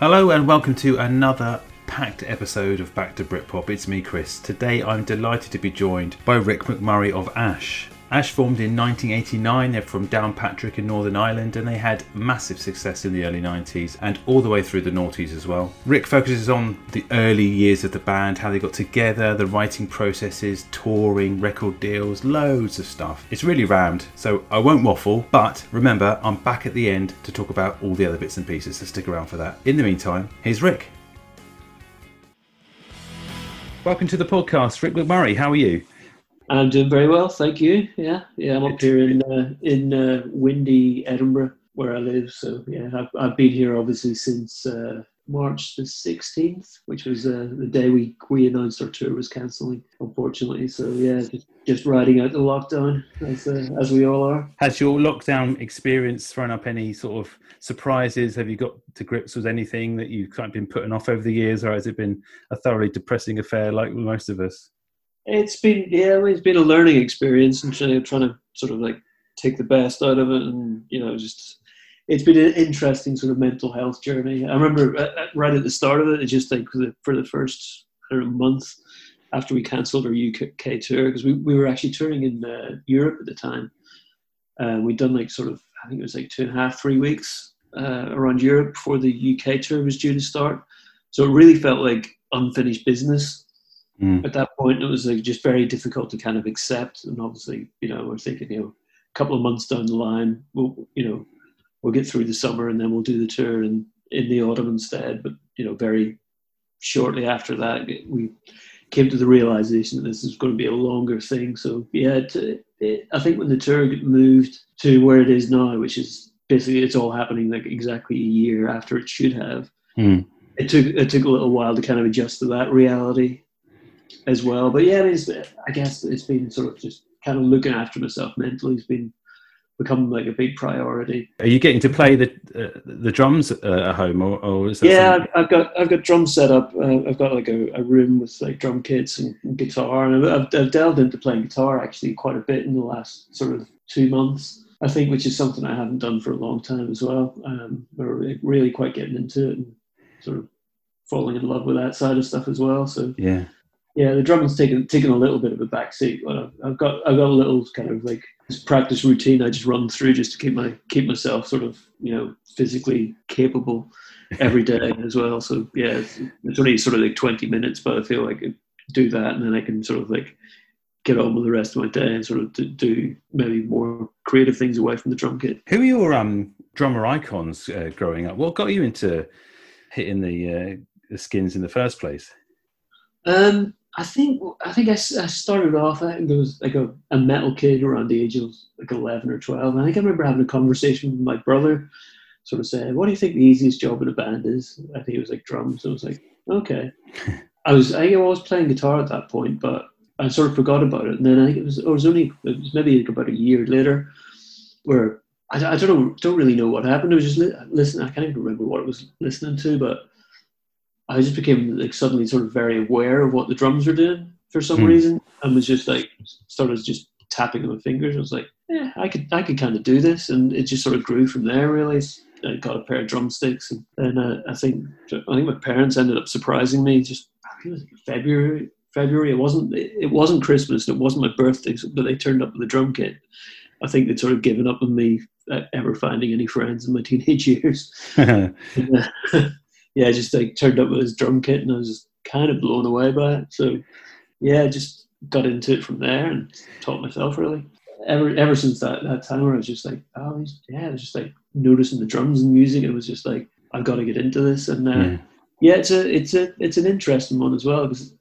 Hello and welcome to another packed episode of Back to Britpop. It's me, Chris. Today I'm delighted to be joined by Rick McMurray of Ash. Ash formed in 1989. They're from Downpatrick in Northern Ireland and they had massive success in the early 90s and all the way through the noughties as well. Rick focuses on the early years of the band, how they got together, the writing processes, touring, record deals, loads of stuff. It's really rammed, so I won't waffle, but remember, I'm back at the end to talk about all the other bits and pieces, so stick around for that. In the meantime, here's Rick. Welcome to the podcast, Rick McMurray. How are you? I'm doing very well, thank you. Yeah, yeah, I'm up here in uh, in uh, windy Edinburgh where I live. So yeah, I've, I've been here obviously since uh, March the 16th, which was uh, the day we we announced our tour was cancelling, unfortunately. So yeah, just, just riding out the lockdown as uh, as we all are. Has your lockdown experience thrown up any sort of surprises? Have you got to grips with anything that you've kind of been putting off over the years, or has it been a thoroughly depressing affair like most of us? It's been yeah, it's been a learning experience and trying, to sort of like take the best out of it, and you know, just it's been an interesting sort of mental health journey. I remember right at the start of it, it's just like for the first know, month after we cancelled our UK tour because we, we were actually touring in uh, Europe at the time. Uh, we'd done like sort of I think it was like two and a half, three weeks uh, around Europe before the UK tour was due to start. So it really felt like unfinished business Mm. At that point, it was like just very difficult to kind of accept. And obviously, you know, we're thinking, you know, a couple of months down the line, we'll, you know, we'll get through the summer and then we'll do the tour in, in the autumn instead. But, you know, very shortly after that, we came to the realization that this is going to be a longer thing. So, yeah, it, it, I think when the tour moved to where it is now, which is basically it's all happening like exactly a year after it should have. Mm. It took it took a little while to kind of adjust to that reality, as well. But yeah, it's, I guess it's been sort of just kind of looking after myself mentally has been become like a big priority. Are you getting to play the uh, the drums uh, at home, or, or is that yeah? Something... I've got I've got drums set up. Uh, I've got like a, a, room with like drum kits and, and guitar, and I've, I've, delved into playing guitar actually quite a bit in the last sort of two months. I think, which is something I haven't done for a long time as well. Um, we're really quite getting into it and sort of falling in love with that side of stuff as well. So yeah, yeah, the drumming's taken taken a little bit of a backseat. But I've got I've got a little kind of like practice routine I just run through just to keep my keep myself sort of you know physically capable every day as well. So yeah, it's, it's only sort of like twenty minutes, but I feel like I do that and then I can sort of like get on with the rest of my day and sort of do maybe more creative things away from the drum kit. Who are your um, drummer icons uh, growing up? What got you into hitting the, uh, the skins in the first place? Um, I think I think I, I started off. I think there was like a, a metal kid around the age of like eleven or twelve. And I think I remember having a conversation with my brother, sort of saying, "What do you think the easiest job in a band is?" I think it was like drums. I was like, "Okay." I was I was playing guitar at that point, but I sort of forgot about it. And then I think it was it was only it was maybe like about a year later, where I, I don't know don't really know what happened. I was just li- listening. I can't even remember what I was listening to, but I just became like suddenly sort of very aware of what the drums were doing for some mm. reason, and was just like started just tapping on my fingers. I was like, yeah, I could I could kind of do this, and it just sort of grew from there. Really, I got a pair of drumsticks, and then uh, I think I think my parents ended up surprising me. Just I think it was February. February. It wasn't. It wasn't Christmas. It wasn't my birthday, but they turned up with a drum kit. I think they'd sort of given up on me uh, ever finding any friends in my teenage years. and, uh, yeah, just like turned up with his drum kit and I was kind of blown away by it. So yeah, just got into it from there and taught myself really. Ever ever since that, that time where I was just like, oh yeah, I was just like noticing the drums and music. It was just like I've got to get into this, and uh, yeah. yeah, it's a it's a it's an interesting one as well because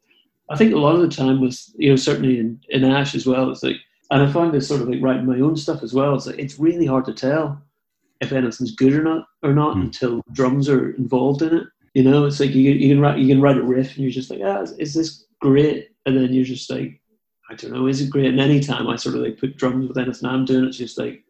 I think a lot of the time was you know certainly in, in Ash as well, it's like, and I find this sort of like writing my own stuff as well. It's like it's really hard to tell if anything's good or not or not mm. until drums are involved in it. You know, it's like you, you can write you can write a riff and you're just like, ah, is, is this great? And then you're just like, I don't know, is it great? And anytime I sort of like put drums with anything I'm doing, it's just like,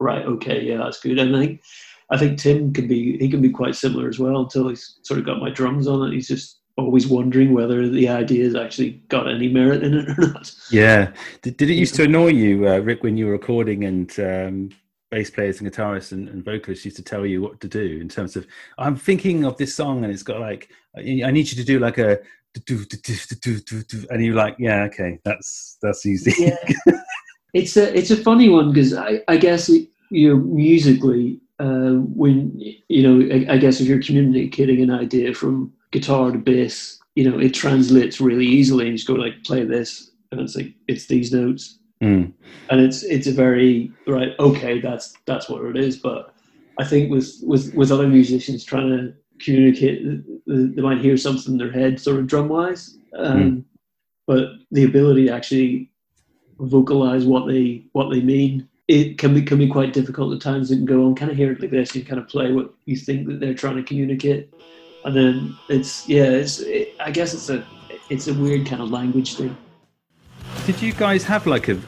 right, okay, yeah, that's good. And I think I think Tim can be he can be quite similar as well until he's sort of got my drums on it. He's just always wondering whether the idea has actually got any merit in it or not. Yeah. Did, did it used to annoy you, uh, Rick, when you were recording and um, bass players and guitarists and, and, vocalists used to tell you what to do in terms of I'm thinking of this song and it's got like I need you to do like a and you're like yeah okay that's that's easy. Yeah. it's a it's a funny one because I, I guess you know musically uh, when you know I, I guess if you're communicating an idea from guitar to bass you know it translates really easily and you just go like play this and it's like it's these notes mm. and it's it's a very right okay that's that's what it is. But i think with with with other musicians trying to communicate they might hear something in their head sort of drum wise um, mm. but the ability to actually vocalize what they what they mean it can be can be quite difficult at times. And go on kind of hear it like this. You kind of play what you think that they're trying to communicate. And then it's yeah it's it, i guess it's a it's a weird kind of language thing did you guys have like a,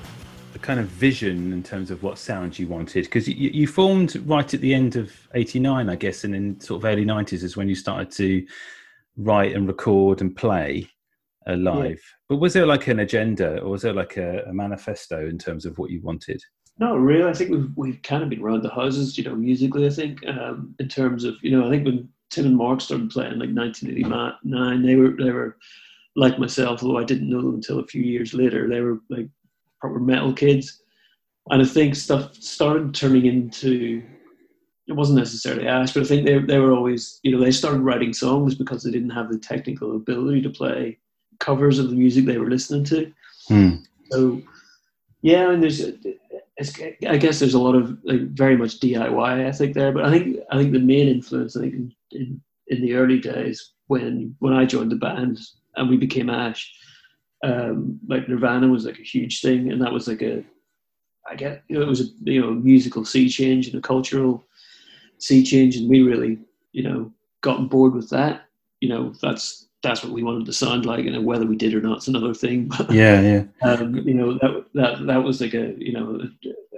a kind of vision in terms of what sound you wanted because you, you formed right at the end of 89 i guess and in sort of early 90s is when you started to write and record and play uh, live yeah. but was there like an agenda or was there like a, a manifesto in terms of what you wanted not really. I think we've we've kind of been around the houses, you know, musically. I think um, in terms of you know, I think when Tim and Mark started playing like 1989. They were they were like myself, although I didn't know them until a few years later. They were like proper metal kids, and I think stuff started turning into. It wasn't necessarily Ash, but I think they they were always you know they started writing songs because they didn't have the technical ability to play covers of the music they were listening to. Hmm. So yeah, and there's I guess there's a lot of like very much DIY ethic there, but I think I think the main influence I think in, in, in the early days when when I joined the band and we became Ash, um, like Nirvana was like a huge thing, and that was like a I get you know, it was a you know musical sea change and a cultural sea change, and we really you know got on board with that. You know that's that's what we wanted to sound like, and whether we did or not is another thing. yeah, yeah. Um, you know that that that was like a you know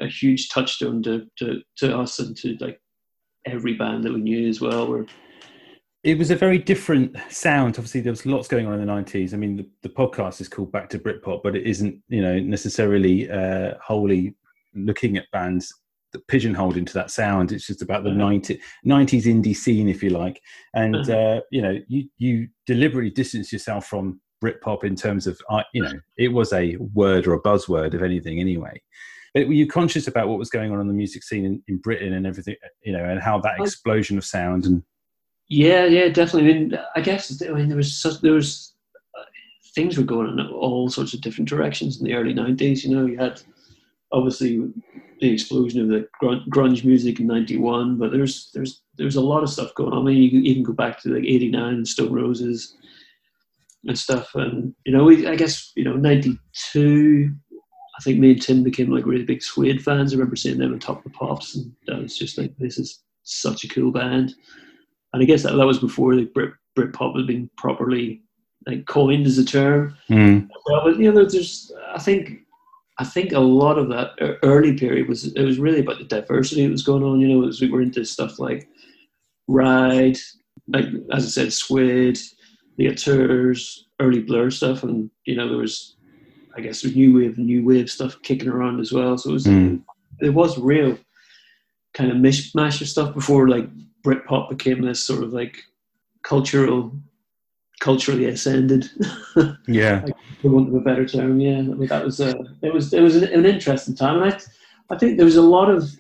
a, a, huge touchstone to, to to us and to like every band that we knew as well. Where it was a very different sound. Obviously, there was lots going on in the nineties. I mean, the, the, podcast is called Back to Britpop, but it isn't you know necessarily uh, wholly looking at bands that pigeonholed into that sound. It's just about the mm 90, 90s indie scene, if you like. And, mm-hmm. uh, you know, you, you deliberately distance yourself from Britpop in terms of, uh, you know, it was a word or a buzzword, of anything, anyway. But were you conscious about what was going on in the music scene in, in Britain and everything, you know, and how that explosion of sound and yeah, yeah, definitely. I mean, I guess I mean there was such, there was uh, things were going in all sorts of different directions in the early '90s. You know, you had obviously the explosion of the grunge music in '91, but there's there's there's a lot of stuff going on. I mean, you can even go back to like '89, Stone Roses, and stuff. And you know, we, I guess you know '92. I think me and Tim became like really big Suede fans. I remember seeing them on Top of the Pops, and that was just like this is such a cool band. And I guess that, that was before the Brit Britpop had been properly like coined as a term. Mm. But you know, there's I think I think a lot of that early period was it was really about the diversity that was going on. You know, as we were into stuff like Ride, like as I said, Suede, the Auteurs, early Blur stuff, and you know there was, I guess, new wave, new wave stuff kicking around as well. So it was mm. it was real kind of mishmash of stuff before like Britpop became this sort of like cultural culturally ascended. Yeah, for want of a better term. Yeah, I mean, that was a it was it was an, an, interesting time, and I I think there was a lot of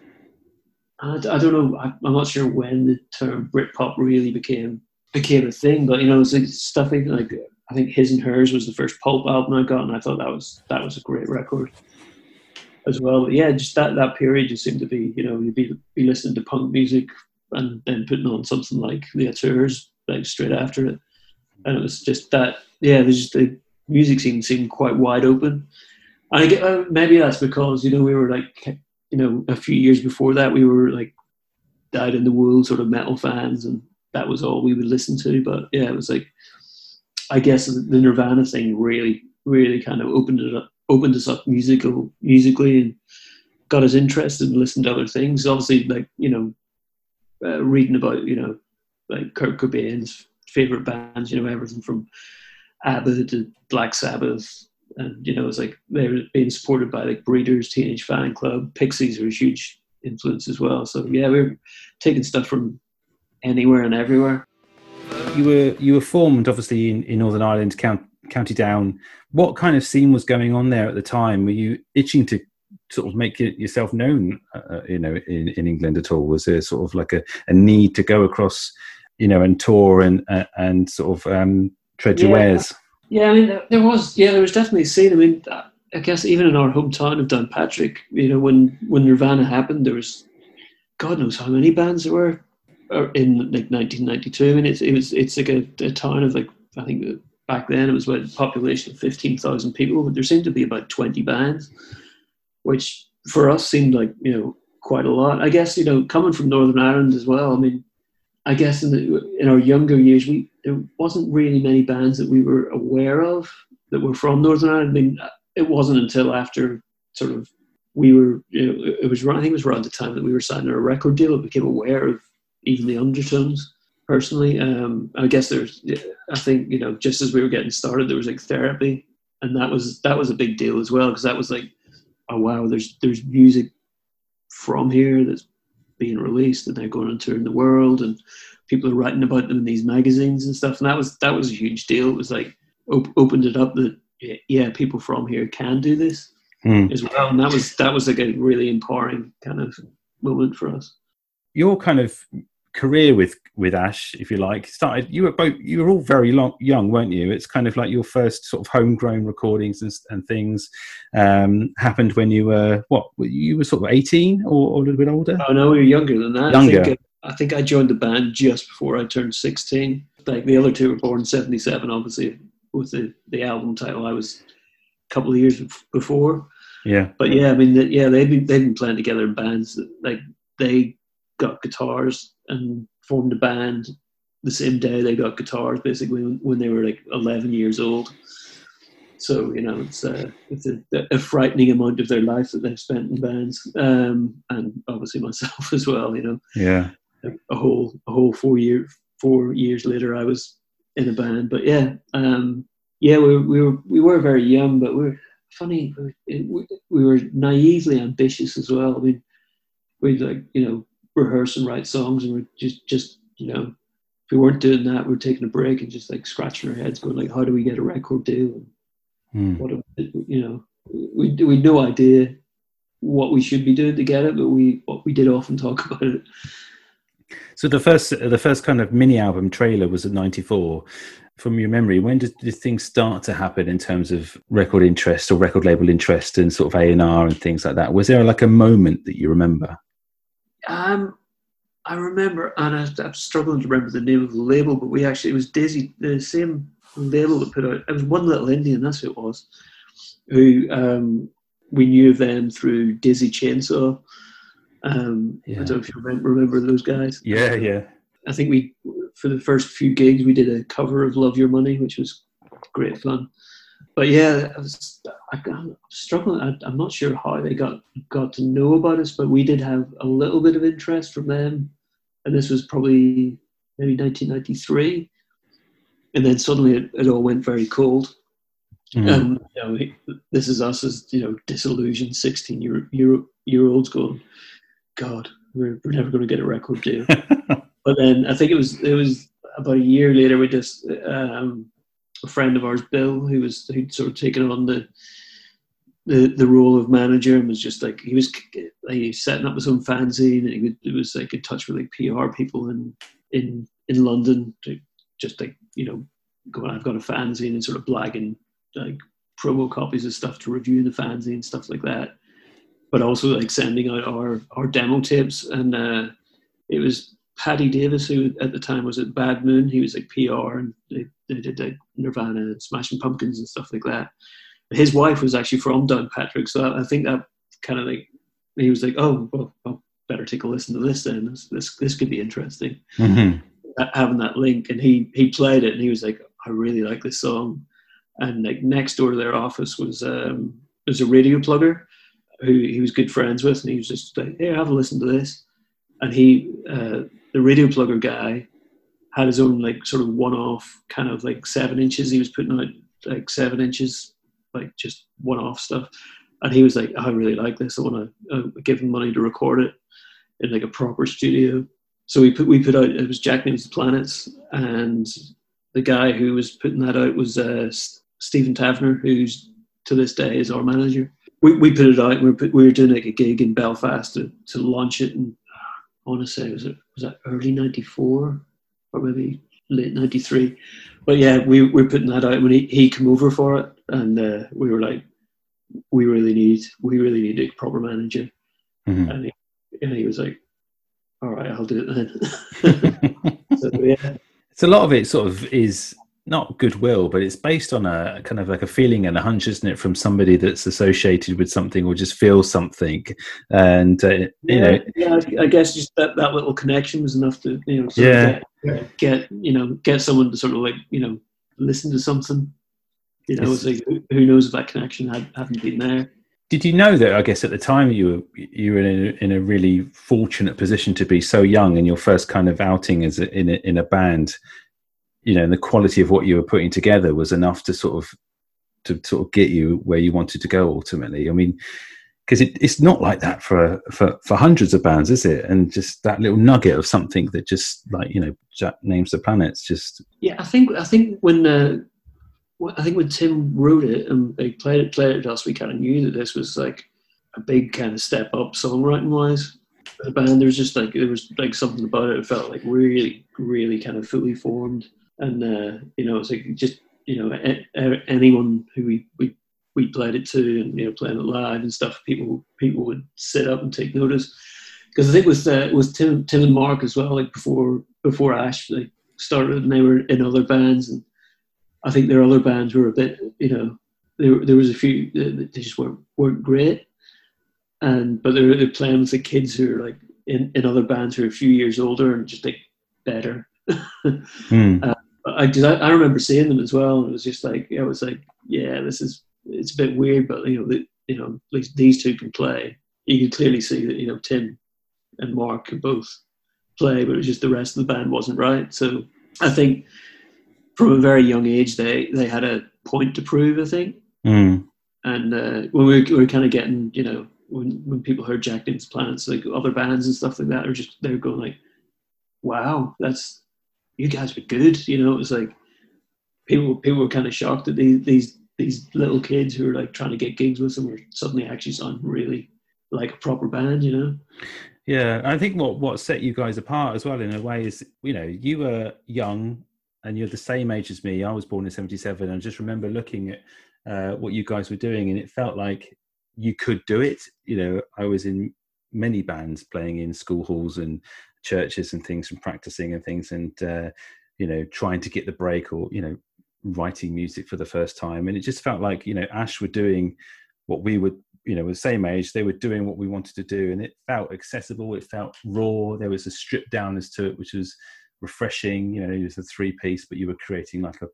I, I don't know I, am not sure when the term Britpop really became became a thing, but you know, it was like stuff like, like I think His and Hers was the first pulp album I got, and I thought that was that was a great record as well. But yeah, just that that period just seemed to be you know you'd be be listening to punk music and then putting on something like the Auteurs like straight after it and it was just that. Yeah, there's just the music scene seemed quite wide open. And I get uh, maybe that's because you know we were like you know a few years before that we were like dyed in the wool sort of metal fans, and that was all we would listen to. But yeah, it was like I guess the Nirvana thing really really kind of opened it up, opened us up musical musically and got us interested and listened to other things. Obviously, like you know, uh, reading about you know like Kurt Cobain's favorite bands, you know, everything from ABBA to Black Sabbath. And, you know, it's like they were being supported by like Breeders, Teenage Fanclub. Pixies were a huge, influence as well. So yeah, we were taking stuff from anywhere and everywhere. You were you were formed obviously in, in Northern Ireland, Count, County Down. What kind of scene was going on there at the time? Were you itching to sort of make yourself known, uh, you know, in, in England at all? Was there sort of like a, a need to go across, you know, and tour and uh, and sort of um, tread your Yeah. wares? Yeah, I mean, there- there was yeah, there was definitely a scene. I mean, I guess even in our hometown of Downpatrick, you know, when when Nirvana happened, there was God knows how many bands there were uh, in like 1992. I mean, it's it was it's like a, a town of like I think back then it was about a population of 15,000 people, but there seemed to be about 20 bands, which for us seemed like you know quite a lot. I guess you know coming from Northern Ireland as well. I mean, I guess in the, in our younger years, we there wasn't really many bands that we were aware of that were from Northern Ireland. I mean, it wasn't until after sort of we were, you know, it was I think it was around the time that we were signing our record deal that became aware of even the undertones. Personally, um, I guess there's, I think you know, just as we were getting started, there was like therapy, and that was that was a big deal as well because that was like, oh wow, there's there's music from here that's being released and they're going on tour in the world and people are writing about them in these magazines and stuff. And that was that was a huge deal. It was like op- opened it up that yeah, people from here can do this Hmm. as well. And that was that was like a really empowering kind of moment for us. Your kind of career with with Ash, if you like, started. You were both. You were all very long, young, weren't you? It's kind of like your first sort of homegrown recordings and, and things um, happened when you were what? You were sort of eighteen or, or a little bit older. oh no we were younger than that Younger. I, think, uh, I think I joined the band just before I turned 16 like the other two were born in 77 obviously with the, the album title I was a couple of years before Yeah. but yeah, I mean, yeah, they've been they've been playing together in bands. Like they got guitars and formed a band the same day they got guitars, basically when, they were like eleven years old. So you know, it's uh, it's a, a frightening amount of their life that they've spent in bands, um, and obviously myself as well. You know, Yeah. a whole a whole four year four years later, I was in a band. But yeah, um, yeah, we, we were we were very young, but we were funny. We, we, we were naively ambitious as well. I mean, we'd like you know rehearse and write songs, and we're just just you know if we weren't doing that, we we're taking a break and just like scratching our heads, going like, how do we get a record deal? And Hmm. what you know, we we had no idea what we should be doing to get it, but we what we did often talk about it. So the first the first kind of mini album trailer was at '94. From your memory, when did, did things start to happen in terms of record interest or record label interest and sort of A and R and things like that? Was there like a moment that you remember? Um, I remember, and I, I'm struggling to remember the name of the label, but we actually, it was Daisy, the same label that put out, it was One Little Indian, that's who it was, who um, we knew of them through Daisy Chainsaw. Um, I don't know if you remember, remember those guys. Yeah, yeah. I think we, for the first few gigs, we did a cover of Love Your Money, which was great fun. But yeah, I was, I, struggling. I, I'm not sure how they got got to know about us, but we did have a little bit of interest from them, and this was probably maybe 1993. And then suddenly it, it all went very cold. Mm. And you know, this is us as you know disillusioned 16 year year, year olds going, God, we're, we're never going to get a record deal. But then I think it was it was about a year later. We just um, a friend of ours, Bill, who was who'd sort of taken on the the the role of manager and was just like he was like, he was setting up his own fanzine and he would, it was like in touch with like PR people in in in London to just like you know going I've got a fanzine and sort of blagging like promo copies of stuff to review the fanzine stuff like that. But also like sending out our our demo tapes. And uh, it was Paddy Davis, who at the time was at Bad Moon, he was like PR and they, they did like Nirvana and Smashing Pumpkins and stuff like that. His wife was actually from Downpatrick, so I think that kind of like he was like, oh, well, well, better take a listen to this then. This this, this could be interesting. Mhm. Having that link, and he he played it, and he was like, I really like this song. And like next door to their office was um was a radio plugger who he was good friends with, and he was just like, hey, have a listen to this. And he uh, the radio plugger guy had his own like sort of one-off kind of like seven inches. He was putting out like seven inches, like just one-off stuff. and he was like, "I really like this. I want to uh, give him money to record it in like a proper studio." So we put we put out it was Jack Names the Planets, and the guy who was putting that out was uh, Stephen Taverner, who's to this day is our manager. We, we put it out. We were, put, we were doing like a gig in Belfast to, to launch it, and I want to say was it was that early '94 or maybe late '93. But yeah, we, we were putting that out when he, he came over for it, and uh, we were like, we really need we really need a proper manager, mm-hmm. and, he, and he was like, all right, I'll do it then. so, yeah. So a lot of it sort of is not goodwill, but it's based on a kind of like a feeling and a hunch, isn't it, from somebody that's associated with something or just feels something, and uh, you yeah, know. Yeah, I guess just that, that little connection was enough to you know yeah. Get, get, you know get someone to sort of like you know listen to something. You know, it's, like who knows if that connection had hadn't been there. Did you know that? I guess at the time you were you were in a, in a really fortunate position to be so young and your first kind of outing as a, in a, in a band you know, and the quality of what you were putting together was enough to sort of to sort of get you where you wanted to go ultimately. I mean, because it, it's not like that for, for for hundreds of bands, is it? And just that little nugget of something that just like you know Jack names the planets. Just yeah, I think I think when uh, I think when Tim wrote it and they played it played it to us, we kind of knew that this was like a big kind of step up songwriting wise. The band there was just like there was like something about it. It felt like really really kind of fully formed and uh, you know, it's like just you know, a, anyone who we, we we played it to, and you know, playing it live and stuff, people people would sit up and take notice. Because I think with uh, with Tim Tim and Mark as well, like before before Ash started, and they were in other bands, and I think their other bands were a bit, you know, there there was a few they just weren't weren't great, and but they're, they're playing with the kids who are like in, in other bands who are a few years older and just like better. mm. uh, I, I, I remember seeing them as well, and it was just like it was like, yeah, this is it's a bit weird, but you know, the, you know, at least these two can play. You can clearly see that you know Tim and Mark can both play, but it was just the rest of the band wasn't right. So I think from a very young age they they had a point to prove. I think, mm. and uh, when we were, we were kind of getting, you know, when when people heard Jack Names Planets, like other bands and stuff like that, are just they were going like, wow, that's you guys were good. You know, it was like people people were kind of shocked that these these these little kids who were like trying to get gigs with them were suddenly actually sounding really like a proper band. You know. Yeah, I think what what set you guys apart as well in a way is you know you were young and you're the same age as me. I was born in '77, and I just remember looking at uh, what you guys were doing, and it felt like you could do it. You know, I was in many bands playing in school halls and churches and things and practicing and things and uh, you know trying to get the break or you know writing music for the first time and it just felt like you know ash were doing what we would you know the same age they were doing what we wanted to do and it felt accessible it felt raw there was a stripped downness to it which was refreshing you know it was a three piece but you were creating like a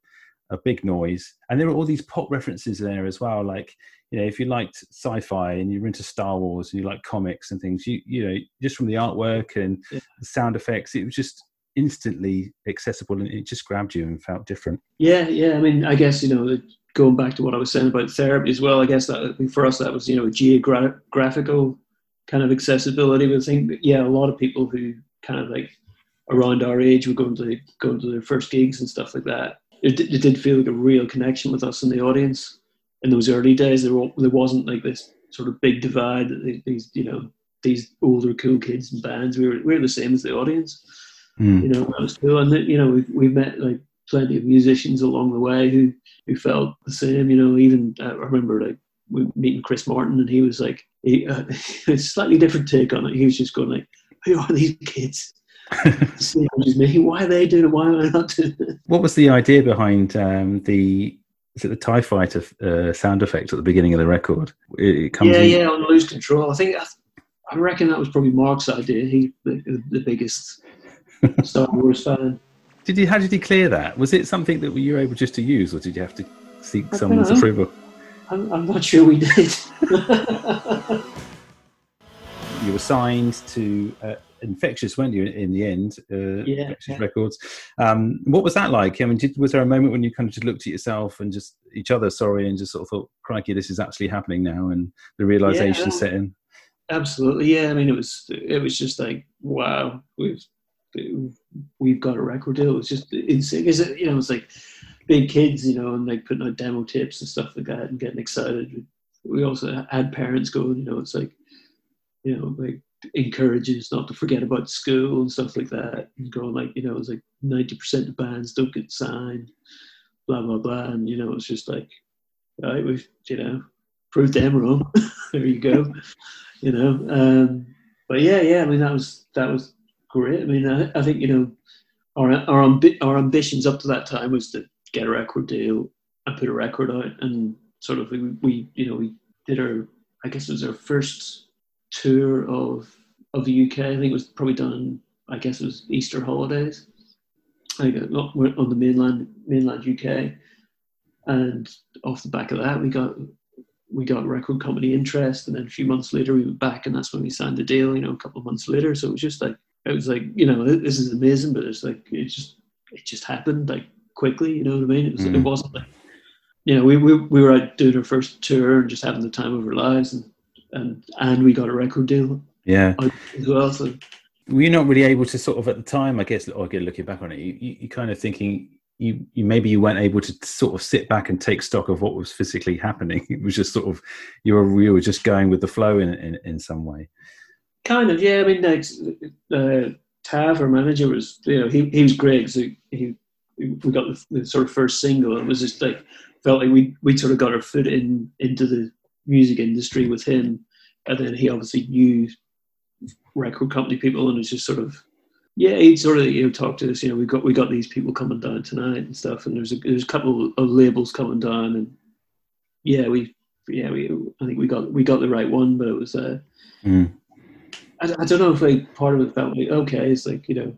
a big noise. And there were all these pop references there as well. Like, you know, if you liked sci-fi and you're into Star Wars and you like comics and things, you you know, just from the artwork and yeah. the sound effects, it was just instantly accessible and it just grabbed you and felt different. Yeah, yeah. I mean, I guess you know, going back to what I was saying about therapy as well. I guess that for us that was you know a geographical kind of accessibility. But I think yeah, a lot of people who kind of like around our age were going to going to their first gigs and stuff like that it, it did feel like a real connection with us in the audience in those early days. There, were, there wasn't like this sort of big divide. That these you know these older cool kids and bands. We were we were the same as the audience. Mm. You know that was cool, and you know we we met like plenty of musicians along the way who who felt the same. You know, even uh, I remember like we meeting Chris Martin, and he was like he, uh, a slightly different take on it. He was just going like, "Who are these kids?" Me. Why are they doing it? Why am I not doing it? What was the idea behind um, the is it the Tie Fighter uh, sound effect at the beginning of the record? It, comes. Yeah, in... yeah, on Lose Control. I think I reckon that was probably Mark's idea. He the, the biggest Star Wars fan. Did you? How did he clear that? Was it something that you were able just to use, or did you have to seek someone's approval? I'm, I'm not sure we did. you were signed to uh, infectious, weren't you? In the end, uh, Yeah, infectious yeah. records. Um, what was that like? I mean, did, was there a moment when you kind of just looked at yourself and just each other, sorry, and just sort of thought, "Crikey, this is actually happening now," and the realization Yeah. set in. Absolutely, yeah. I mean, it was it was just like wow, we've we've got a record deal. It was just insane. Is it? You know, it's like big kids, you know, and like putting out demo tapes and stuff like that, and getting excited. We also had parents going, you know, it's like, you know, like encourages not to forget about school and stuff like that. And going like, you know, it's like ninety percent of bands don't get signed, blah blah blah, and you know, it's just like, right, we've you know proved them wrong. there you go you know. Um, but yeah, yeah. I mean, that was that was great. I mean, I, I think you know, our our ambi- our ambitions up to that time was to get a record deal and put a record out, and sort of we, we you know we did our I guess it was our first tour of of the UK. I think it was probably done. I guess it was Easter holidays. I think uh, on the mainland mainland UK, and off the back of that, we got we got record company interest, and then a few months later we went back, and that's when we signed the deal. You know, a couple of months later. So it was just like it was like you know this is amazing, but it's like it just it just happened like quickly. You know what I mean? It was it Mm. wasn't like you know we, we we were out doing our first tour and just having the time of our lives, and and and we got a record deal Yeah. as well. So were you not really able to sort of at the time i guess or again looking back on it you, you, you kind of thinking you, you maybe you weren't able to sort of sit back and take stock of what was physically happening it was just sort of you were you were just going with the flow in in, in some way Kind of, yeah. I mean, like, uh, Tav, our manager, was you know he, he was great. So he we got the, the sort of first single. It was just like felt like we we sort of got our foot in into the music industry with him, and then he obviously knew record company people, and it was just sort of yeah. He'd sort of you know talk to us. You know, we got we got these people coming down tonight and stuff, and there's a there's a couple of labels coming down, and yeah, we yeah we I think we got we got the right one, but it was uh Mm. I, I don't know if like part of it felt like okay, it's like you know,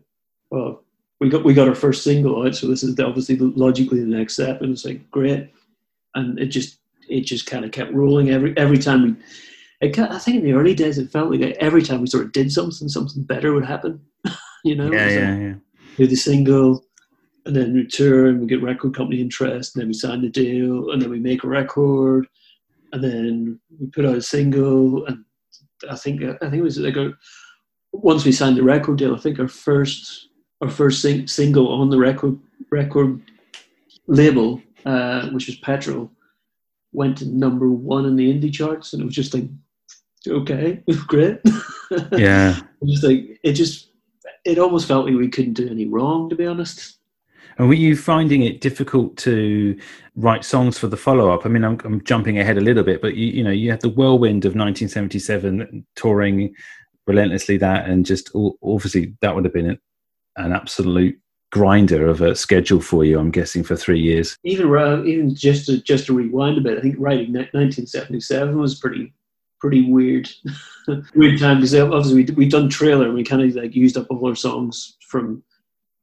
well, we got we got our first single out, so this is obviously logically the next step, and it's like great, and it just it just kind of kept rolling every every time we. It, I think in the early days, it felt like every time we sort of did something, something better would happen. you know, It yeah like, yeah yeah do the single, and then we tour and we get record company interest, and then we sign the deal, and then we make a record, and then we put out a single, and I think I think it was like a, once we signed the record deal, I think our first our first sing, single on the record record label, uh, which was Petrol, went to number one in the indie charts, and it was just like, okay, great, yeah. Just like it just it almost felt like we couldn't do any wrong, to be honest. and were you finding it difficult to write songs for the follow-up? I mean i'm, I'm jumping ahead a little bit but you, you know you had the whirlwind of 1977 touring relentlessly that and just obviously that would have been an absolute grinder of a schedule for you i'm guessing for three years Even even just to just to rewind a bit, I think writing 1977 was pretty pretty weird weird time because obviously we we done trailer and we kind of like used up all our songs from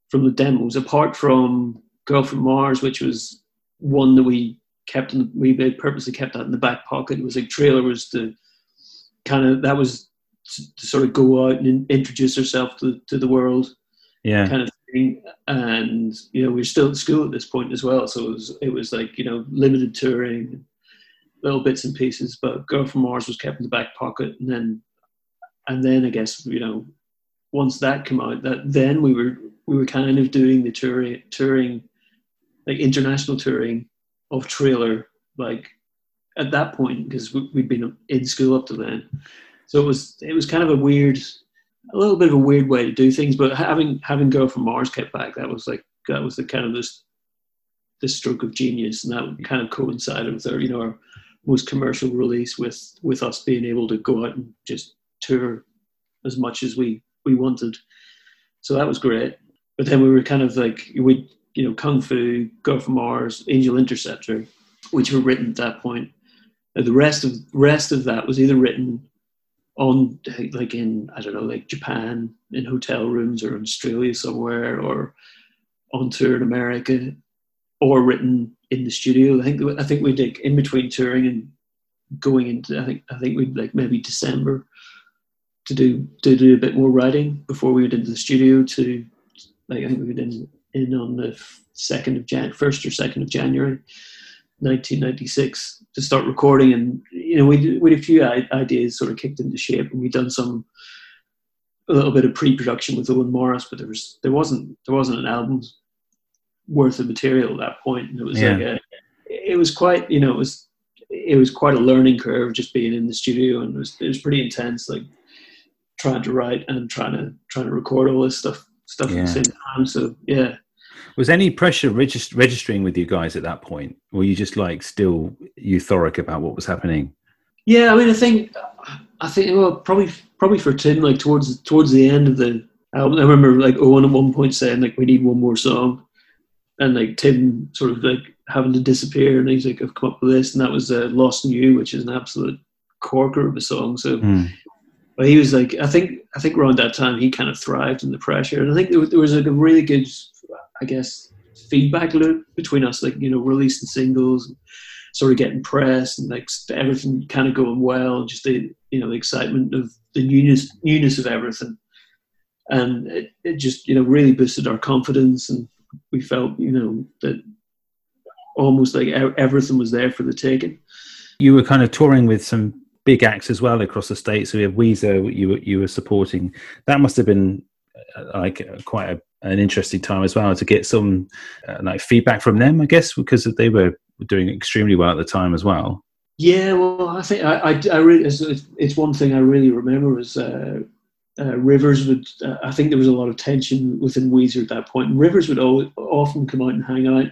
from the demos apart from Girl from Mars, which was one that we kept in we purposely kept that in the back pocket. It was like trailer was the kind of that was to, sort of go out and introduce herself to to the world yeah kind of. And you know, we were still at school at this point as well, so it was it was like you know limited touring, little bits and pieces. But Girl from Mars was kept in the back pocket, and then and then I guess you know once that came out, that then we were we were kind of doing the touring touring like international touring of trailer like at that point because we, we'd been in school up to then. So it was it was kind of a weird a little bit of a weird way to do things but having having girl from mars kept back that was like that was the kind of this this stroke of genius and that kind of coincided with our you know our most commercial release with with us being able to go out and just tour as much as we we wanted. So that was great. But then we were kind of like we you know kung fu girl from mars angel interceptor which were written at that point. The rest of rest of that was either written on like in I don't know like Japan in hotel rooms or in Australia somewhere or on tour in America or written in the studio. I think I think we did in between touring and going into I think I think we'd like maybe December to do to do a bit more writing before we went into the studio. To like I think we went in, in on the second of Jan, first or second of January, 1996, to start recording. And you know, we we had a few ideas sort of kicked into shape, and we'd done some a little bit of pre-production with Owen Morris, but there was there wasn't there wasn't an album worth of material at that point, and it was Yeah. like a, it was quite you know it was it was quite a learning curve just being in the studio, and it was it was pretty intense, like trying to write and trying to trying to record all this stuff stuff at the same time. So yeah, Was any pressure regist- registering with you guys at that point? Were you just like still euphoric about what was happening? Yeah, I mean, I think, I think, well, probably, probably for Tim, like towards towards the end of the album, I remember like Owen at one point saying like we need one more song, and like Tim sort of like having to disappear, and he's like I've come up with this, and that was uh, Lost in You, which is an absolute corker of a song. So, Hmm. but he was like, I think, I think around that time he kind of thrived in the pressure, and I think there was, there was like a really good, I guess, feedback loop between us, like you know, releasing singles and sort of getting press and like everything kind of going well, just the you know the excitement of the newness newness of everything, and it, it just you know really boosted our confidence, and we felt you know that almost like everything was there for the taking. You were kind of touring with some big acts as well across the states. So we have Weezer, you were, you were supporting. That must have been like uh, quite a, an interesting time as well to get some uh, like feedback from them, I guess, because they were doing extremely well at the time as well. Yeah, well, I think I, I, I really it's, it's one thing I really remember was uh, uh, Rivers would. Uh, I think there was a lot of tension within Weezer at that point. And Rivers would always, often come out and hang out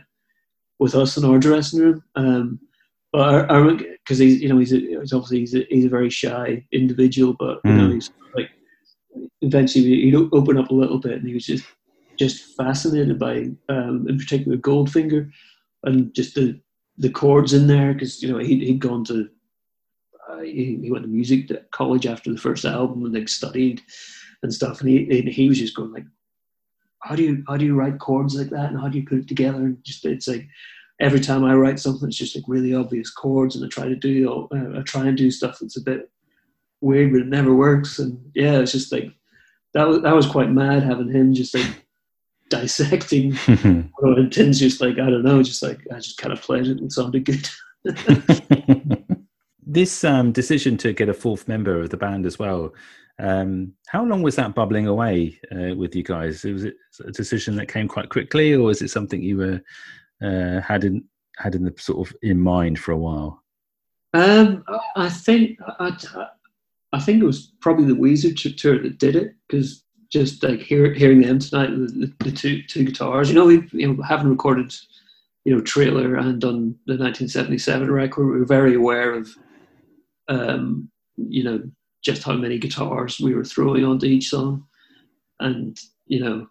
with us in our dressing room. Um, but I because he's you know he's, a, he's obviously he's a, he's a very shy individual, but you know Mm. he's like eventually he'd open up a little bit, and he was just just fascinated by um, in particular Goldfinger and just the the chords in there because you know he'd, he'd gone to uh, he, he went to music college after the first album and like studied and stuff. And he and he was just going like how do you how do you write chords like that? And how do you put it together? And just it's like every time I write something it's just like really obvious chords and I try to do uh, I try and do stuff that's a bit weird but it never works and yeah it's just like that was that was quite mad having him just like dissecting Although and Tim's just like, I don't know, just like, I just kind of played it and sounded good. this um, decision to get a fourth member of the band as well. Um, how long was that bubbling away uh, with you guys? Was it a decision that came quite quickly, or was it something you were uh, had in had in the sort of in mind for a while? Um, I think I, I think it was probably the Weezer tour that did it because just like hear, hearing them tonight, the, two two guitars. You know, we you know recorded, you know, trailer and done the 1977 record, we were very aware of, um, you know, just how many guitars we were throwing onto each song, and you know,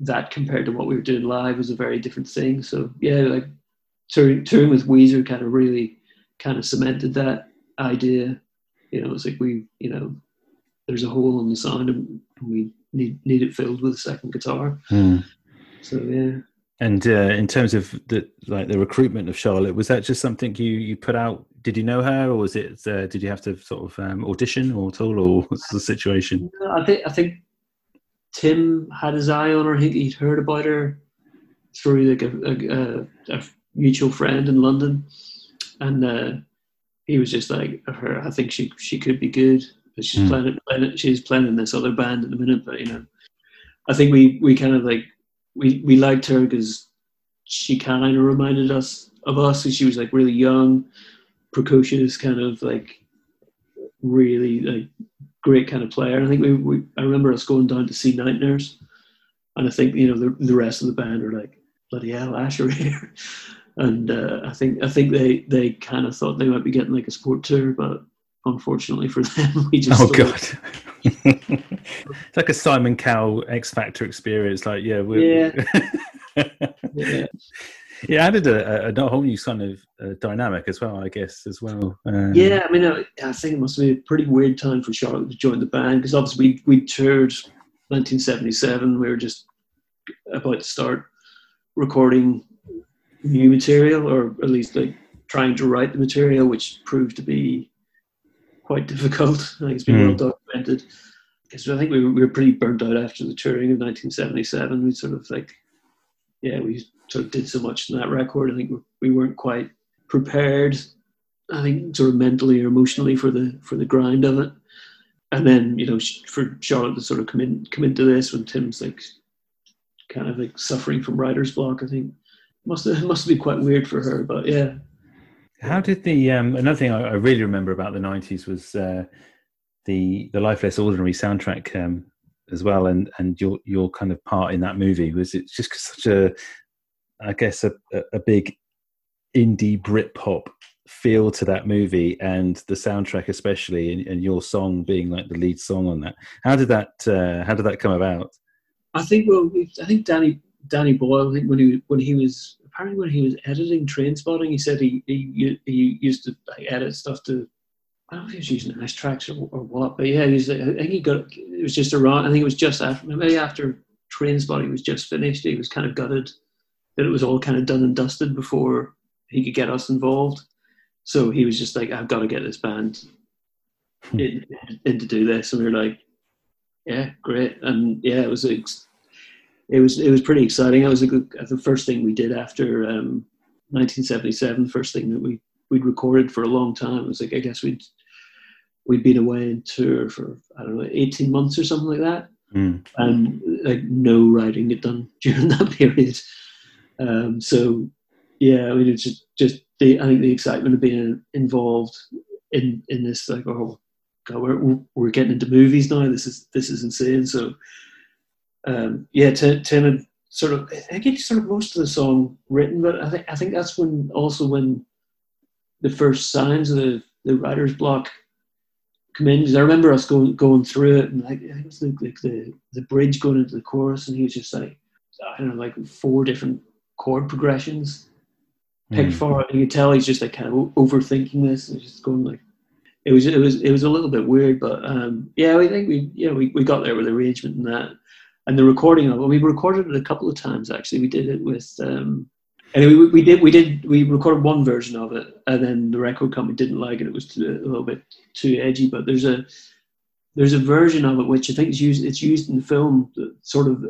that compared to what we were doing live was a very different thing. So yeah, like touring, touring with Weezer kind of really kind of cemented that idea. You know, it's like we, you know, there's a hole in the sound and we need need it filled with a second guitar. So yeah. And uh, in terms of the like the recruitment of Charlotte, was that just something you you put out? Did you know her, or was it? Uh, did you have to sort of um, audition or at all, or what's the situation? No, I think I think Tim had his eye on her. He, he'd heard about her through like a, a, a, a mutual friend in London, and uh, he was just like, "Her, I think she she could be good." But she's Hmm. playing, playing she's playing in this other band at the minute. But you know, I think we we kind of like we we liked her because she kind of reminded us of us. And she was like really young, precocious, kind of like really like great kind of player. I think we, we I remember us going down to see Night Nurse, and I think you know the the rest of the band are like bloody hell, Asher here. And uh, I think I think they, they kind of thought they might be getting like a sport tour, but unfortunately for them, we just Oh god, it's like a Simon Cowell X Factor experience. Like, yeah, we're, yeah, yeah. it added a, a, a whole new kind of uh, dynamic as well, I guess, as well. Um, Yeah, I mean, I, I think it must be a pretty weird time for Charlotte to join the band because obviously we we toured 1977. We were just about to start recording new material, or at least like trying to write the material, which proved to be quite difficult. I think it's been well hmm. documented. because I think we were, we were pretty burnt out after the touring of 1977. We sort of like, yeah, we sort of did so much in that record. I think we weren't quite prepared. I think sort of mentally or emotionally for the for the grind of it. And then you know for Charlotte to sort of come in come into this when Tim's like kind of like suffering from writer's block. I think must have, must be quite weird for her. But yeah. How did the um, another thing I, I really remember about the 90s was. Uh, the the Life Less Ordinary soundtrack um, as well, and and your your kind of part in that movie was it just such a, I guess a a big indie Britpop feel to that movie and the soundtrack especially and, and, your song being like the lead song on that how did that uh, how did that come about i think well i think danny danny boyle i think when he when he was apparently when he was editing Trainspotting, he said he he, he used to like, edit stuff to I don't know if he was using Ash tracks or, or what, but yeah, he was, I think he got it was just around. I think it was just after maybe after Trainspotting was just finished. He was kind of gutted that it was all kind of done and dusted before he could get us involved. So he was just like, I've got to get this band hmm. in, in to do this, and we were like, yeah, great, and yeah, it was it was it was pretty exciting. It was a good, the first thing we did after um, 1977. First thing that we we'd recorded for a long time. It was like I guess we'd we'd been away in tour for I don't know eighteen months or something like that, mm. and like no writing had done during that period. Um, so yeah, I mean it's just just the I think the excitement of being involved in in this like oh god we're we're getting into movies now. This is this is insane. So um, yeah, Tim, Tim had sort of I think it's sort of most of the song written, but I think I think that's when also when the first signs of the, the writer's block come in. Because I remember us going going through it, and like it was like, like the the bridge going into the chorus, and he was just like I don't know, like four different chord progressions picked mm. for it. And you could tell he's just like kind of overthinking this, and just going like it was it was it was a little bit weird, but um, yeah, I think we yeah we, we got there with the arrangement and that, and the recording of it. We recorded it a couple of times actually. We did it with um, Anyway, we, we, did we did we recorded one version of it, and then the record company didn't like it. It was too, a little bit too edgy. But there's a there's a version of it which I think is used. It's used in the film, sort of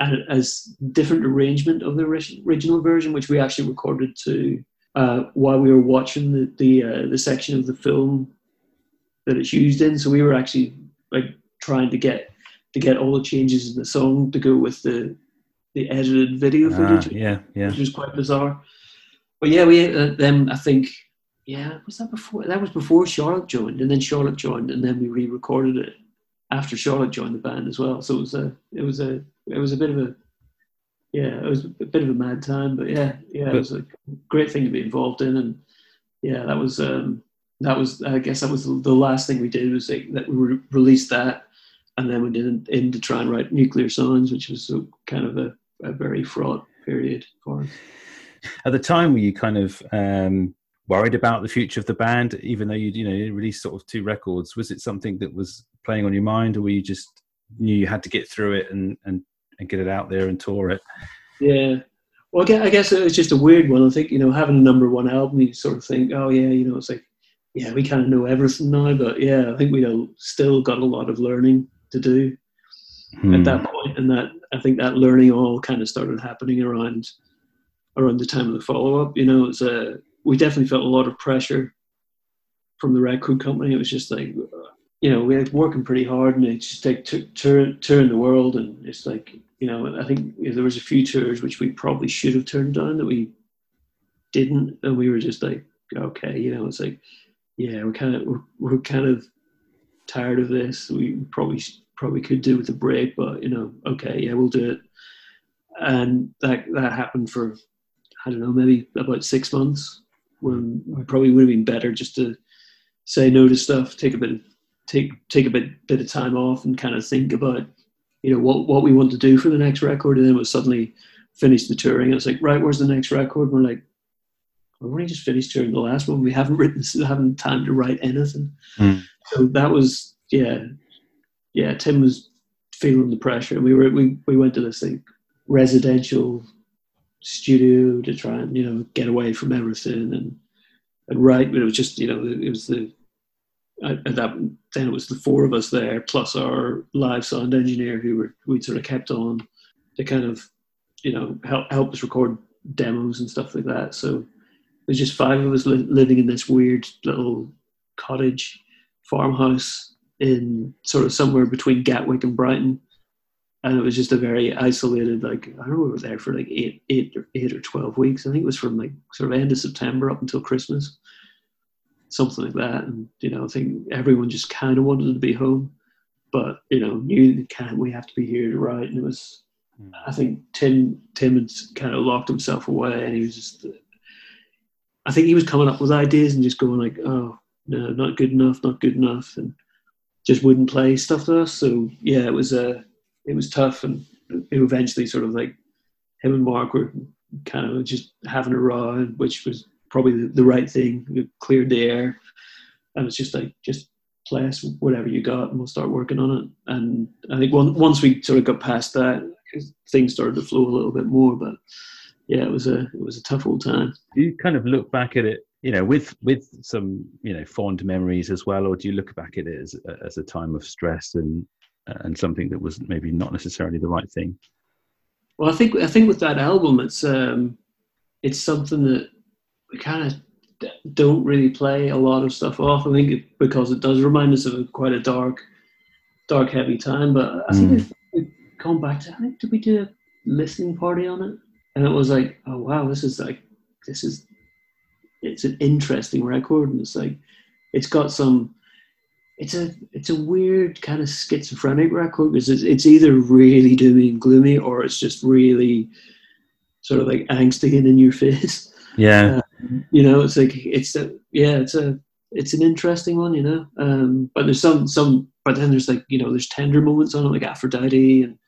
as different arrangement of the original version, which we actually recorded to uh, while we were watching the the, uh, the section of the film that it's used in. So we were actually like trying to get to get all the changes in the song to go with the the edited video ah, footage. yeah, yeah. Which was quite bizarre. But yeah, we uh, then I think yeah was that before that was before Charlotte joined, and then Charlotte joined, and then we re-recorded it after Charlotte joined the band as well. So it was a it was a it was a bit of a yeah it was a bit of a mad time, but yeah yeah it was a great thing to be involved in, and yeah that was um that was I guess that was the last thing we did was like, that we re- released that and then we did in to try and write nuclear songs, which was kind of a a very fraught period for us. At the time, were you kind of um, worried about the future of the band, even though you you know released sort of two records? Was it something that was playing on your mind, or were you just knew you had to get through it and and, and get it out there and tour it? Yeah. Well, I guess it was just a weird one. I think you know having a number one album, you sort of think, oh yeah, you know, it's like, yeah, we kind of know everything now. But yeah, I think we still got a lot of learning to do hmm. at that point, and that I think that learning all kind of started happening around around the time of the follow up. You know, it's a we definitely felt a lot of pressure from the record company. It was just like, you know, we were working pretty hard, and it's just like tour, touring the world, and it's like, you know, I think there was a few tours which we probably should have turned down that we didn't, and we were just like, okay, you know, it's like, yeah, we're kind of we're, we're kind of tired of this. We probably probably could do with a break, but you know, okay, yeah, we'll do it. And that that happened for I don't know, maybe about six months when we probably would have been better just to say no to stuff, take a bit of take take a bit bit of time off and kind of think about you know what what we want to do for the next record. And then we suddenly finish the touring. And it's like right where's the next record? And we're like well, we only just finished touring the last one. We haven't written haven't time to write anything. Mm. so that was yeah yeah, Tim was feeling the pressure. We were we we went to this like residential studio to try and you know get away from everything and and write. But it was just you know it was the at, at that then it was the four of us there plus our live sound engineer who were we'd sort of kept on to kind of you know help help us record demos and stuff like that. So there's just five of us li- living in this weird little cottage farmhouse in sort of somewhere between Gatwick and Brighton. And it was just a very isolated, like I don't know, we were there for like eight, eight, or eight or twelve weeks. I think it was from like sort of end of September up until Christmas, something like that. And you know, I think everyone just kind of wanted to be home, but you know, can't we have to be here to write. And it was, I think Tim Tim had kind of locked himself away, and he was just. I think he was coming up with ideas and just going like, "Oh no, not good enough, not good enough," and just wouldn't play stuff to us. So yeah, it was uh, it was tough, and eventually, sort of like him and Mark were kind of just having a row, which was probably the, right thing. We cleared the air, and it's just like just play us whatever you got, and we'll start working on it. And I think one, once we sort of got past that, things started to flow a little bit more. But yeah, it was a it was a tough old time. You kind of look back at it, you know, with with some you know fond memories as well, or do you look back at it as as a time of stress and and something that was maybe not necessarily the right thing? Well, I think I think with that album, it's um, it's something that we kind of don't really play a lot of stuff off. I think it, because it does remind us of a, quite a dark, dark, heavy time. But I think mm. we've gone back to. I think did we do a listening party on it? And it was like, oh wow, this is like this is it's an interesting record, and it's like it's got some. It's a it's a weird kind of schizophrenic record because it's, it's either really doomy and gloomy or it's just really sort of like angsty and in your face. Yeah, uh, you know, it's like it's a yeah, it's a it's an interesting one, you know. Um, but there's some some, but then there's like you know, there's tender moments on it, like Aphrodite and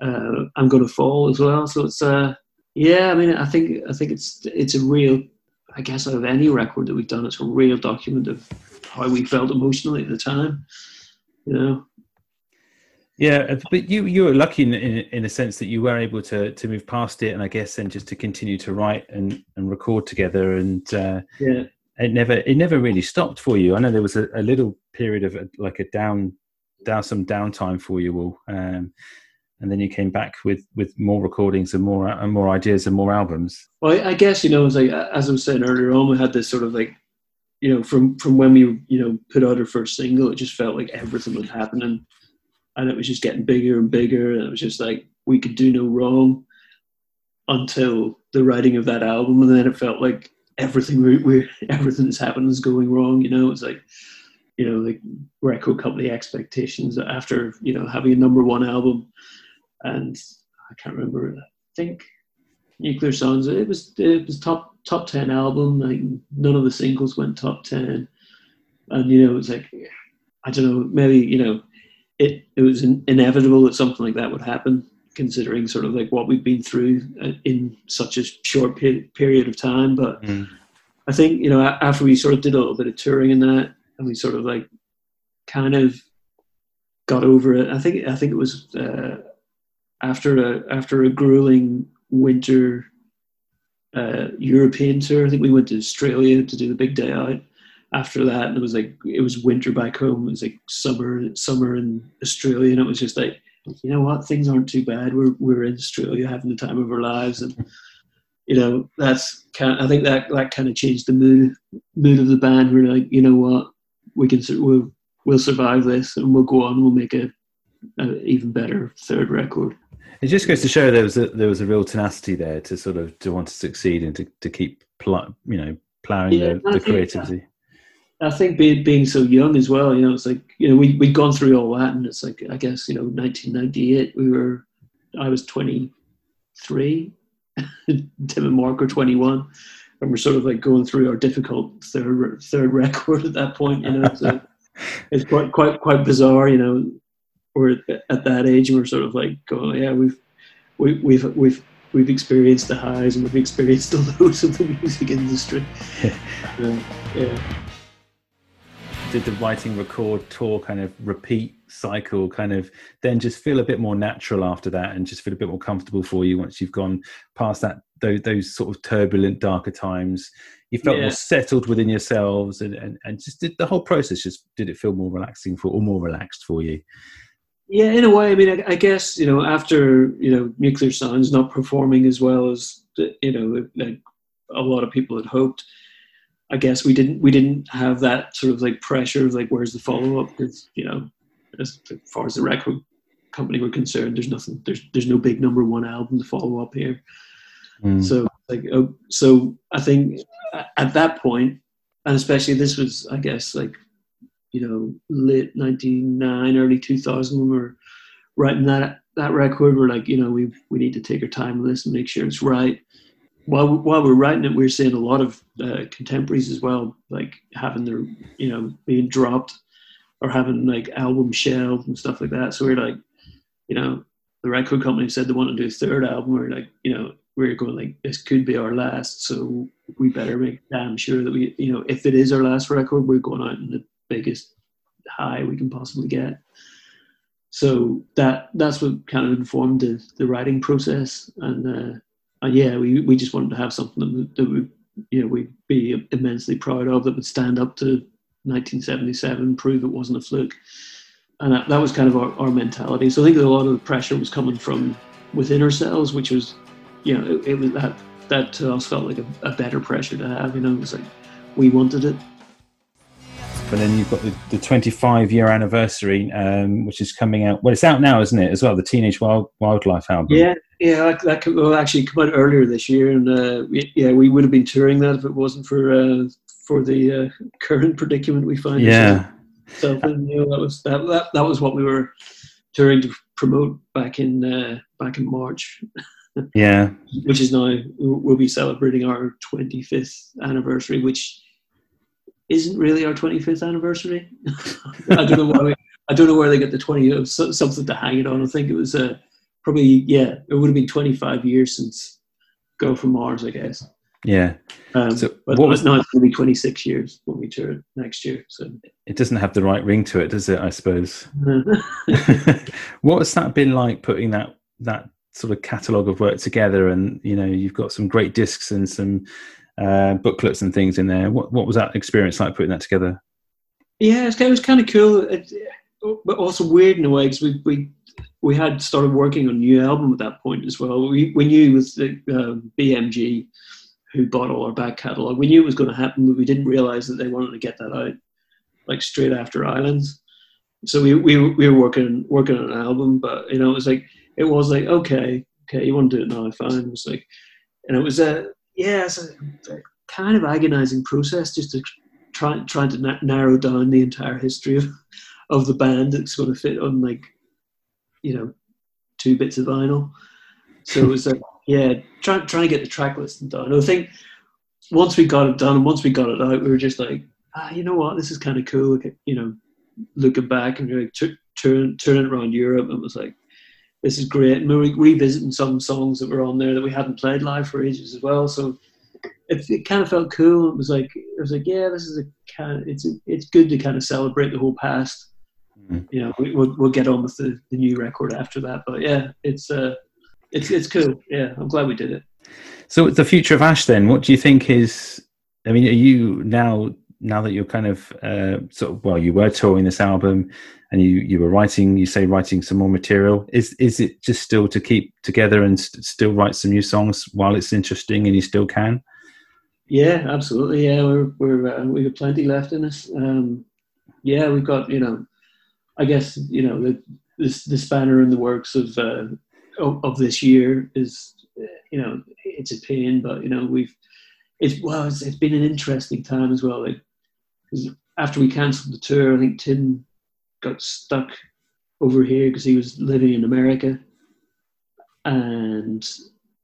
uh, I'm Gonna Fall as well. So it's uh, yeah, I mean, I think I think it's it's a real, I guess, out of any record that we've done, it's a real document of how we felt emotionally at the time, you know. Yeah, but you you were lucky in, in, in a sense that you were able to to move past it, and I guess then just to continue to write and and record together, and uh, yeah, it never it never really stopped for you. I know there was a, a little period of like a down down some downtime for you all. Um, and then you came back with with more recordings and more and more ideas and more albums. Well, I guess you know, as I as I was saying earlier on, we had this sort of like, you know, from from when we you know put out our first single, it just felt like everything was happening, and it was just getting bigger and bigger, and it was just like we could do no wrong until the writing of that album, and then it felt like everything we, we everything that's happening is going wrong. You know, it's like you know like record company expectations after you know having a number one album and I can't remember. I think Nu-Clear Sounds. It was it was top top ten album. Like none of the singles went top ten, and you know it was like I don't know. Maybe you know it it was inevitable that something like that would happen, considering sort of like what we've been through uh, in such a short period of time. But mm. I think you know after we sort of did a little bit of touring in that, and we sort of like kind of got over it. I think I think it was. Uh, after a after a grueling winter uh, European tour. I think we went to Australia to do the big day out. After that, it was like it was winter back home. It was like summer summer in Australia, and it was just like you know what, things aren't too bad. We're we're in Australia having the time of our lives, and you know that's kind. Of, I think that that kind of changed the mood mood of the band. We're like, you know what, we can we'll we'll survive this, and we'll go on. We'll make a, a even better third record. It just goes to show there was a, there was a real tenacity there to sort of to want to succeed and to, to keep pl- you know plowing yeah, the, the uh, creativity. I think being being so young as well, you know, it's like you know we we'd gone through all that, and it's like I guess you know 1998 we were I was 23, Tim and Mark were 21, and we're sort of like going through our difficult third third record at that point. You know, so it's quite quite quite bizarre. You know, we're at that age and we're sort of like going, yeah, we've we, we've we've we've experienced the highs and we've experienced the lows of the music industry. uh, yeah. Did the writing record tour kind of repeat cycle kind of then just feel a bit more natural after that and just feel a bit more comfortable for you once you've gone past that those, those sort of turbulent darker times you felt yeah. more settled within yourselves and, and, and just did the whole process just did it feel more relaxing for or more relaxed for you yeah in a way i mean I, I guess you know after you know Nu-Clear Sounds not performing as well as you know like a lot of people had hoped I guess we didn't we didn't have that sort of like pressure of like where's the follow up because you know as far as the record company were concerned, there's nothing, there's there's no big number one album to follow up here. Mm. So like, oh, so I think at that point, and especially this was, I guess, like you know, late '99, early 2000 when we were writing that that record. We're like, you know, we we need to take our time on this and make sure it's right. While while we're writing it, we we're seeing a lot of uh, contemporaries as well, like having their, you know, being dropped or having like album shelved and stuff like that. So we're like, you know, the record company said they want to do a third album. We're like, you know, we're going like this could be our last, so we better make damn sure that we, you know, if it is our last record, we're going out in the biggest high we can possibly get. So that that's what kind of informed the, the writing process, and uh, and yeah, we we just wanted to have something that, that would you know we'd be immensely proud of that would stand up to 1977, prove it wasn't a fluke. And that, that was kind of our, our, mentality. So I think a lot of the pressure was coming from within ourselves, which was, you know, it, it was that that to us felt like a, a, better pressure to have. You know, it was like we wanted it. But then you've got the, the 25 year anniversary, um, which is coming out. Well, it's out now, isn't it? As well, the Teenage Wild Wildlife album. Yeah, yeah, that, that could, well, actually come out earlier this year, and uh, we, yeah, we would have been touring that if it wasn't for uh, for the uh, current predicament we find. Yeah. So you know, that was that, that that was what we were touring to promote back in uh, back in March. yeah. Which is now we'll be celebrating our 25th anniversary, which isn't really our 25th anniversary. I don't know why. We, I don't know where they get the 20 something to hang it on. I think it was uh, probably yeah, it would have been 25 years since Girl from Mars, I guess. Yeah. Um, so but what was, no, it's going to be 26 years when we tour next year. So it doesn't have the right ring to it, does it? I suppose. what has that been like putting that that sort of catalogue of work together? And you know, you've got some great discs and some uh, booklets and things in there. What what was that experience like putting that together? Yeah, it was kind of cool, it, but also weird in a way because we we we had started working on a new album at that point as well. We we knew with the uh, BMG who bought all our back catalogue. We knew it was going to happen, but we didn't realize that they wanted to get that out like straight after Islands. So we we, we were working working on an album, but you know it was like it was like okay okay you want to do it now fine. It was like and it was a yeah it's a, a kind of agonizing process just to try trying to na- narrow down the entire history of of the band that's going to fit on like you know two bits of vinyl. So it was like yeah, trying trying to get the track listing done. I think once we got it done and once we got it out, we were just like, ah, you know what, this is kind of cool. You know, looking back and like t- turn turning around Europe, and was like, this is great. And we were revisiting some songs that were on there that we hadn't played live for ages as well. So it, it kind of felt cool. It was like it was like, yeah, this is a kind. Of, it's it's good to kind of celebrate the whole past. Mm-hmm. You know, we, will we'll get on with the, the new record after that. But yeah, it's uh, it's it's cool. Yeah, I'm glad we did it. So the future of Ash, then, what do you think is? I mean, are you now now that you're kind of uh, sort of well, you were touring this album, and you you were writing, you say writing some more material. Is is it just still to keep together and st- still write some new songs while it's interesting and you still can? Yeah, absolutely. Yeah, we're we're uh, we have plenty left in us. Um, yeah, we've got you know, I guess you know the this the spanner in the works of uh, of, of this year is, you know, it's a pain, but you know we've it's well, it's, it's been an interesting time as well. Like after we cancelled the tour, I think Tim got stuck over here because he was living in America, and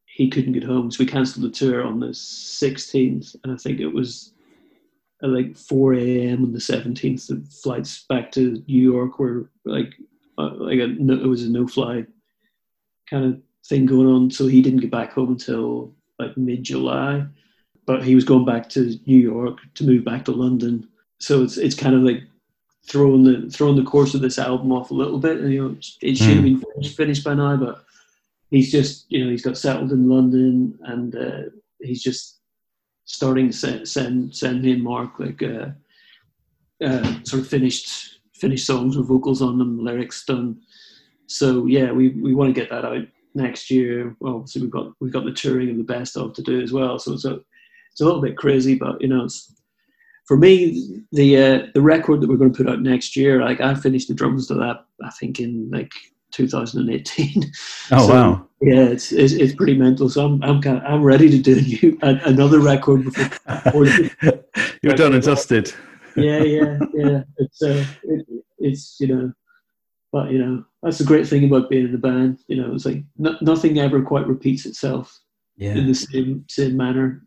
he couldn't get home. So we cancelled the tour on the 16th, and I think it was at like 4 a.m. on the 17th. The flights back to New York were like uh, like a, it was a no fly kind of thing going on. So he didn't get back home until like mid July, but he was going back to New York to move back to London. So it's it's kind of like throwing the throwing the course of this album off a little bit. And, you know, it should have been finished, finished by now, but he's just you know he's got settled in London and uh, he's just starting to send send, send me and Mark like uh, uh, sort of finished finished songs with vocals on them, lyrics done. So yeah, we, we want to get that out next year. Well, obviously we've got we've got the touring of the best of to do as well. So it's a it's a little bit crazy, but you know, for me the uh, the record that we're going to put out next year, like I finished the drums to that I think in like 2018. Oh So, wow! Yeah, it's, it's it's pretty mental. So I'm I'm kind of, I'm ready to do a new, another record before. before You're done and dusted. yeah, yeah, yeah. It's uh, it, it's you know, but you know that's the great thing about being in the band. You know, it's like no, nothing ever quite repeats itself in the same same manner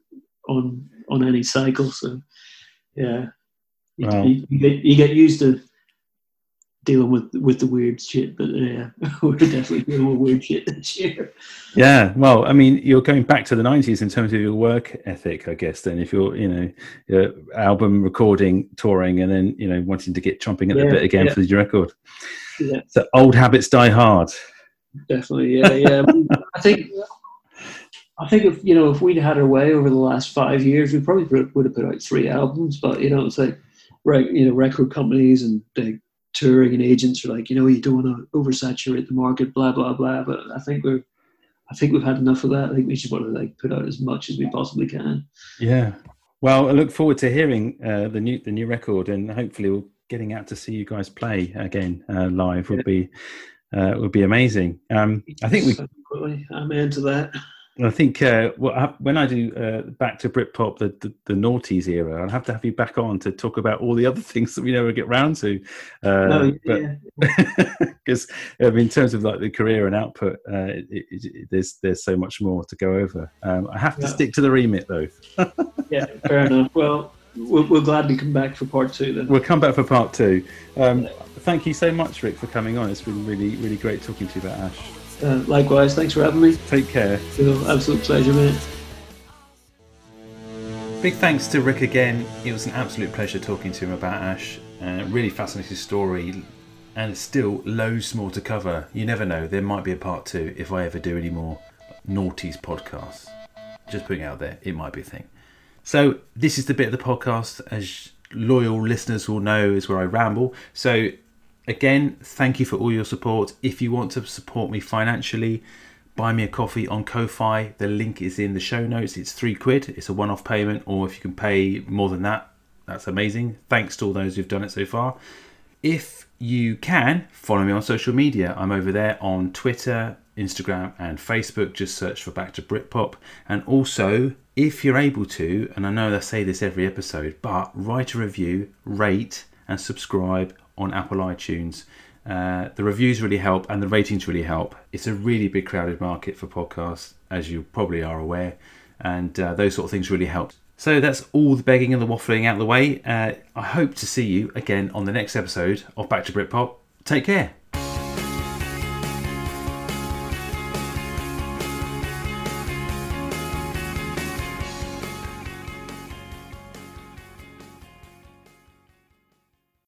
on on any cycle. So yeah, you, Wow. you, you get you get used to dealing with with the weird shit. But yeah, we're definitely dealing with weird shit this year. yeah. Well, I mean, you're going back to the '90s in terms of your work ethic, I guess. Then, if you're, you know, your album recording, touring, and then you know wanting to get chomping at the bit again yeah. for the record. Yeah. So old habits die hard. Definitely, yeah, yeah. I think, I think if you know if we'd had our way over the last five years, we probably put- would have put out three albums. But you know, it's like, right, you know, record companies and touring and agents are like, you know, you don't want to oversaturate the market, blah blah blah. But I think we're, I think we've had enough of that. I think we just want to like put out as much as we possibly can. Yeah. Well, I look forward to hearing uh, the new the new record, and hopefully, we're getting out to see you guys play again uh, live would be uh, would be amazing. Um, I think we. I'm into that. I think uh, well, when I do uh, back to Britpop, the, the the noughties era, I'll have to have you back on to talk about all the other things that we never get round to. Uh, yeah. because in terms of like the career and output, uh, it, it, it, there's there's so much more to go over. Um, I have to Yeah. stick to the remit though. yeah, fair enough. Well, we'll, we'll gladly come back for part two then. We'll come back for part two. Um, thank you so much, Rick, for coming on. It's been really really great talking to you about Ash. Uh, likewise, thanks for having me. Take care. You know, absolute pleasure, mate. Big thanks to Rick again. It was an absolute pleasure talking to him about Ash. Uh, really fascinating story, and still loads more to cover. You never know, there might be a part two if I ever do any more Naughties podcasts. Just putting it out there, it might be a thing. So, this is the bit of the podcast, as loyal listeners will know, is where I ramble. So, again, thank you for all your support. If you want to support me financially, buy me a coffee on Ko-fi. The link is in the show notes. It's three quid. It's a one-off payment, or if you can pay more than that, that's amazing. Thanks to all those who've done it so far. If you can, follow me on social media. I'm over there on Twitter, Instagram, and Facebook. Just search for Back to Britpop. And also, if you're able to, and I know I say this every episode, but write a review, rate, and subscribe on Apple iTunes. Uh, the reviews really help, and the ratings really help. It's a really big crowded market for podcasts, as you probably are aware, and uh, those sort of things really help. So that's all the begging and the waffling out of the way. Uh, I hope to see you again on the next episode of Back to Britpop. Take care.